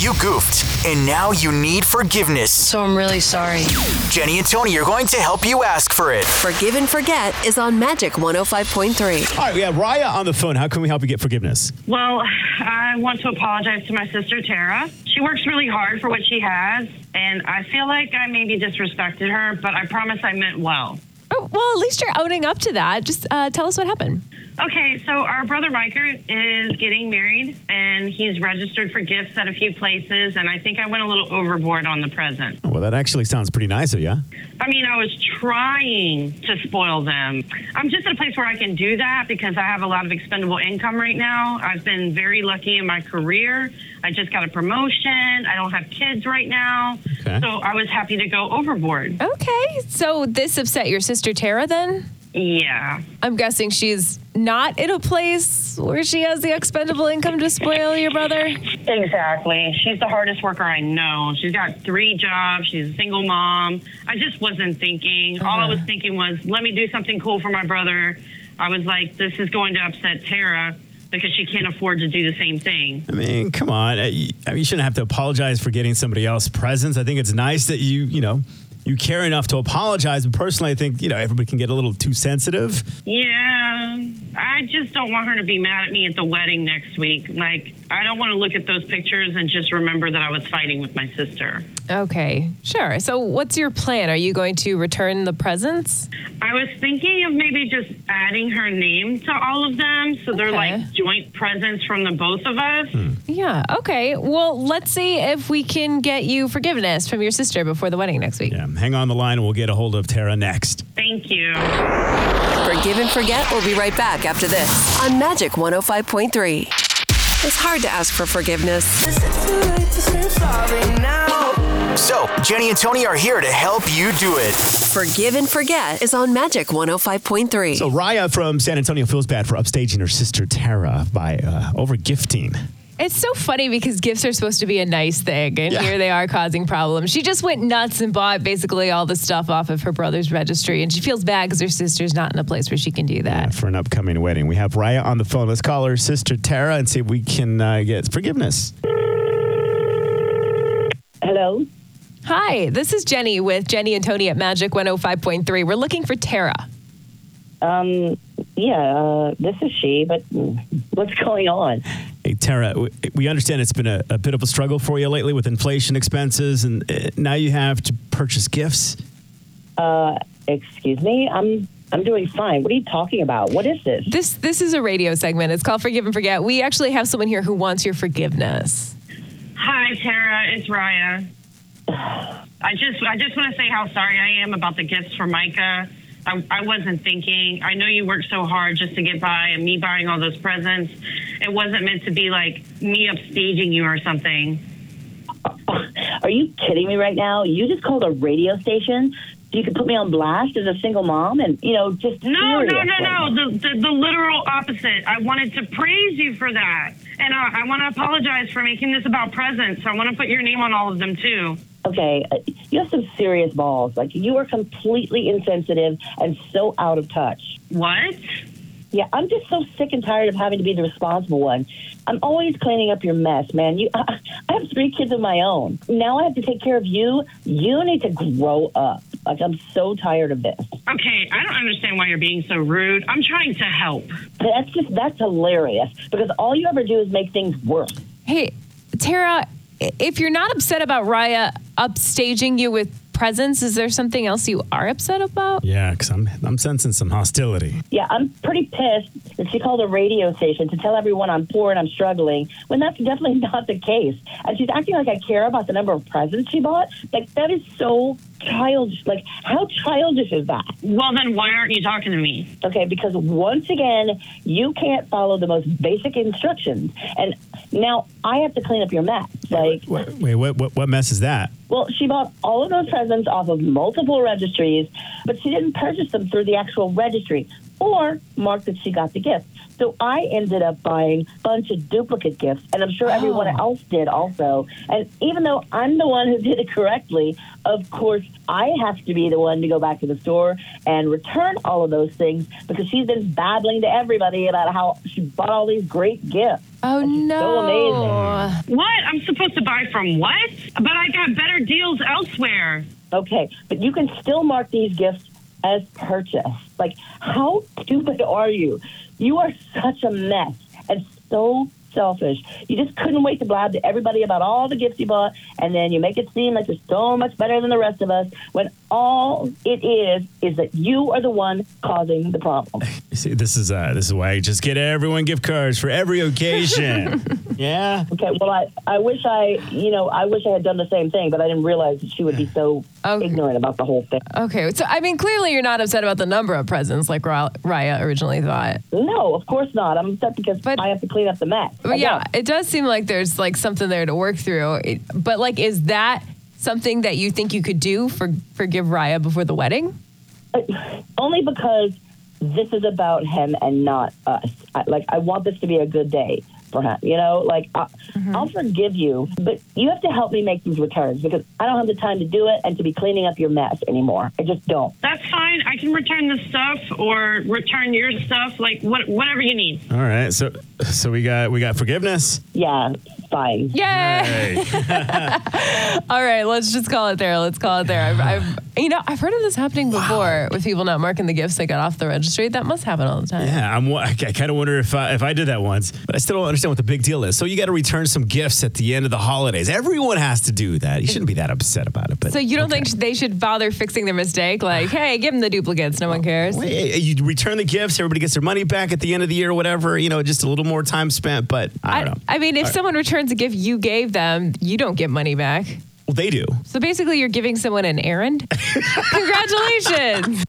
You goofed, and now you need forgiveness. So I'm really sorry. Jenny and Tony are going to help you ask for it. Forgive and Forget is on Magic 105.3. All right, we have Raya on the phone. How can we help you get forgiveness? Well, I want to apologize to my sister Tara. She works really hard for what she has, and I feel like I maybe disrespected her, but I promise I meant well. Oh, well, at least you're owning up to that. Just uh, tell us what happened. Okay, so our brother Riker is getting married, and he's registered for gifts at a few places, and I think I went a little overboard on the present. Well, that actually sounds pretty nice of you. I mean, I was trying to spoil them. I'm just at a place where I can do that because I have a lot of expendable income right now. I've been very lucky in my career. I just got a promotion. I don't have kids right now. Okay. So I was happy to go overboard. Okay, so this upset your sister Tara then? Yeah. I'm guessing she's not in a place where she has the expendable income to spoil your brother. Exactly. She's the hardest worker I know. She's got three jobs. She's a single mom. I just wasn't thinking. All I was thinking was, let me do something cool for my brother. I was like, this is going to upset Tara because she can't afford to do the same thing. I mean, come on. Uh, You, I mean, you shouldn't have to apologize for getting somebody else presents. I think it's nice that you, you know, you care enough to apologize. But personally, I think, you know, everybody can get a little too sensitive. Yeah, Um, I just don't want her to be mad at me at the wedding next week. Like, I don't want to look at those pictures and just remember that I was fighting with my sister. Okay, sure. So what's your plan? Are you going to return the presents? I was thinking of maybe just adding her name to all of them so they're like joint presents from the both of us. Hmm. Yeah, okay. Well, let's see if we can get you forgiveness from your sister before the wedding next week. Yeah, hang on the line we'll get a hold of Tara next. Thank you. Forgive and Forget We'll be right back after this on Magic 105.3. It's hard to ask for forgiveness. So, Jenny and Tony are here to help you do it. Forgive and Forget is on Magic 105.3. So Raya from San Antonio feels bad for upstaging her sister Tara by uh, over gifting. It's so funny because gifts are supposed to be a nice thing, and Yeah. here they are causing problems. She just went nuts and bought basically all the stuff off of her brother's registry, and she feels bad because her sister's not in a place where she can do that. for an upcoming wedding. We have Raya on the phone. Let's call her sister Tara and see if we can uh, get forgiveness. Hello. Hi, this is Jenny with Jenny and Tony at Magic 105.3. We're looking for Tara. Um, yeah, uh, this is she, but what's going on? Hey, Tara, we understand it's been a, a bit of a struggle for you lately with inflation expenses, and uh, now you have to purchase gifts. Uh, excuse me. I'm I'm doing fine. What are you talking about? What is this? This this is a radio segment. It's called Forgive and Forget. We actually have someone here who wants your forgiveness. Hi, Tara. It's Raya. I just I just want to say how sorry I am about the gifts for Micah. I, I wasn't thinking. I know you worked so hard just to get by, and me buying all those presents. It wasn't meant to be like me upstaging you or something. Are you kidding me right now? You just called a radio station so you could put me on blast as a single mom, and you know, just No, no, no, seriously. no. The, the the literal opposite. I wanted to praise you for that, and uh, I, I want to apologize for making this about presents. I want to put your name on all of them too. Okay, uh, you have some serious balls. Like you are completely insensitive and so out of touch. What? Yeah, I'm just so sick and tired of having to be the responsible one. I'm always cleaning up your mess, man. You, I, I have three kids of my own. Now I have to take care of you. You need to grow up. Like I'm so tired of this. Okay, I don't understand why you're being so rude. I'm trying to help. That's just that's hilarious because all you ever do is make things worse. Hey, Tara, i- if you're not upset about Raya upstaging you with presents, is there something else you are upset about? Yeah, because I'm, I'm sensing some hostility. Yeah, I'm pretty pissed that she called a radio station to tell everyone I'm poor and I'm struggling when that's definitely not the case. And she's acting like I care about the number of presents she bought. Like that is so childish. Like how childish is that? Well, then why aren't you talking to me? Okay, because once again, you can't follow the most basic instructions. And now I have to clean up your mess. Like, Wait, wait what, what, what mess is that? well, she bought all of those presents off of multiple registries, but she didn't purchase them through the actual registry. or mark that she got the gift. So I ended up buying a bunch of duplicate gifts, and I'm sure everyone Oh. else did also. And even though I'm the one who did it correctly, of course, I have to be the one to go back to the store and return all of those things because she's been babbling to everybody about how she bought all these great gifts. Oh And she's so amazing. no. What? I'm supposed to buy from what? But I got better deals elsewhere. Okay, but you can still mark these gifts as purchase. Like, how stupid are you? You are such a mess and so selfish. You just couldn't wait to blab to everybody about all the gifts you bought, and then you make it seem like you're so much better than the rest of us when all it is is that you are the one causing the problem. See, this is uh, this is why I just get everyone gift cards for every occasion. yeah. Okay, well, I, I wish I, you know, I wish I had done the same thing, but I didn't realize that she would be so Okay. ignorant about the whole thing. Okay, so I mean, clearly you're not upset about the number of presents like Raya originally thought. No, of course not. I'm upset because But- I have to clean up the mess. But yeah, it does seem like there's like something there to work through. It, but like, is that something that you think you could do for forgive Raya before the wedding? Uh, only because this is about him and not us. I, like I want this to be a good day for him. You know, like I, mm-hmm. I'll forgive you, but you have to help me make these returns because I don't have the time to do it and to be cleaning up your mess anymore. I just don't. That's fine. I can return the stuff or return your stuff, like what, whatever you need. All right. So so we got we got forgiveness. Yeah, fine. Yay! All right, let's just call it there. Let's call it there. I've, I've you know, I've heard of this happening before with people not marking the gifts they got off the registry. That must happen all the time. yeah. I'm. wa- I kind of wonder if I, if I did that once, but I still don't understand what the big deal is. So you got to return some gifts at the end of the holidays. Everyone has to do that. You shouldn't be that upset about it. But So you don't okay. think they should bother fixing their mistake? Like, hey, give them the duplicates. No one cares. Wait, you return the gifts, everybody gets their money back at the end of the year or whatever, you know, just a little more time spent, but I don't know. I mean, if someone returns a gift you gave them, you don't get money back. well, they do. So basically, you're giving someone an errand. Congratulations.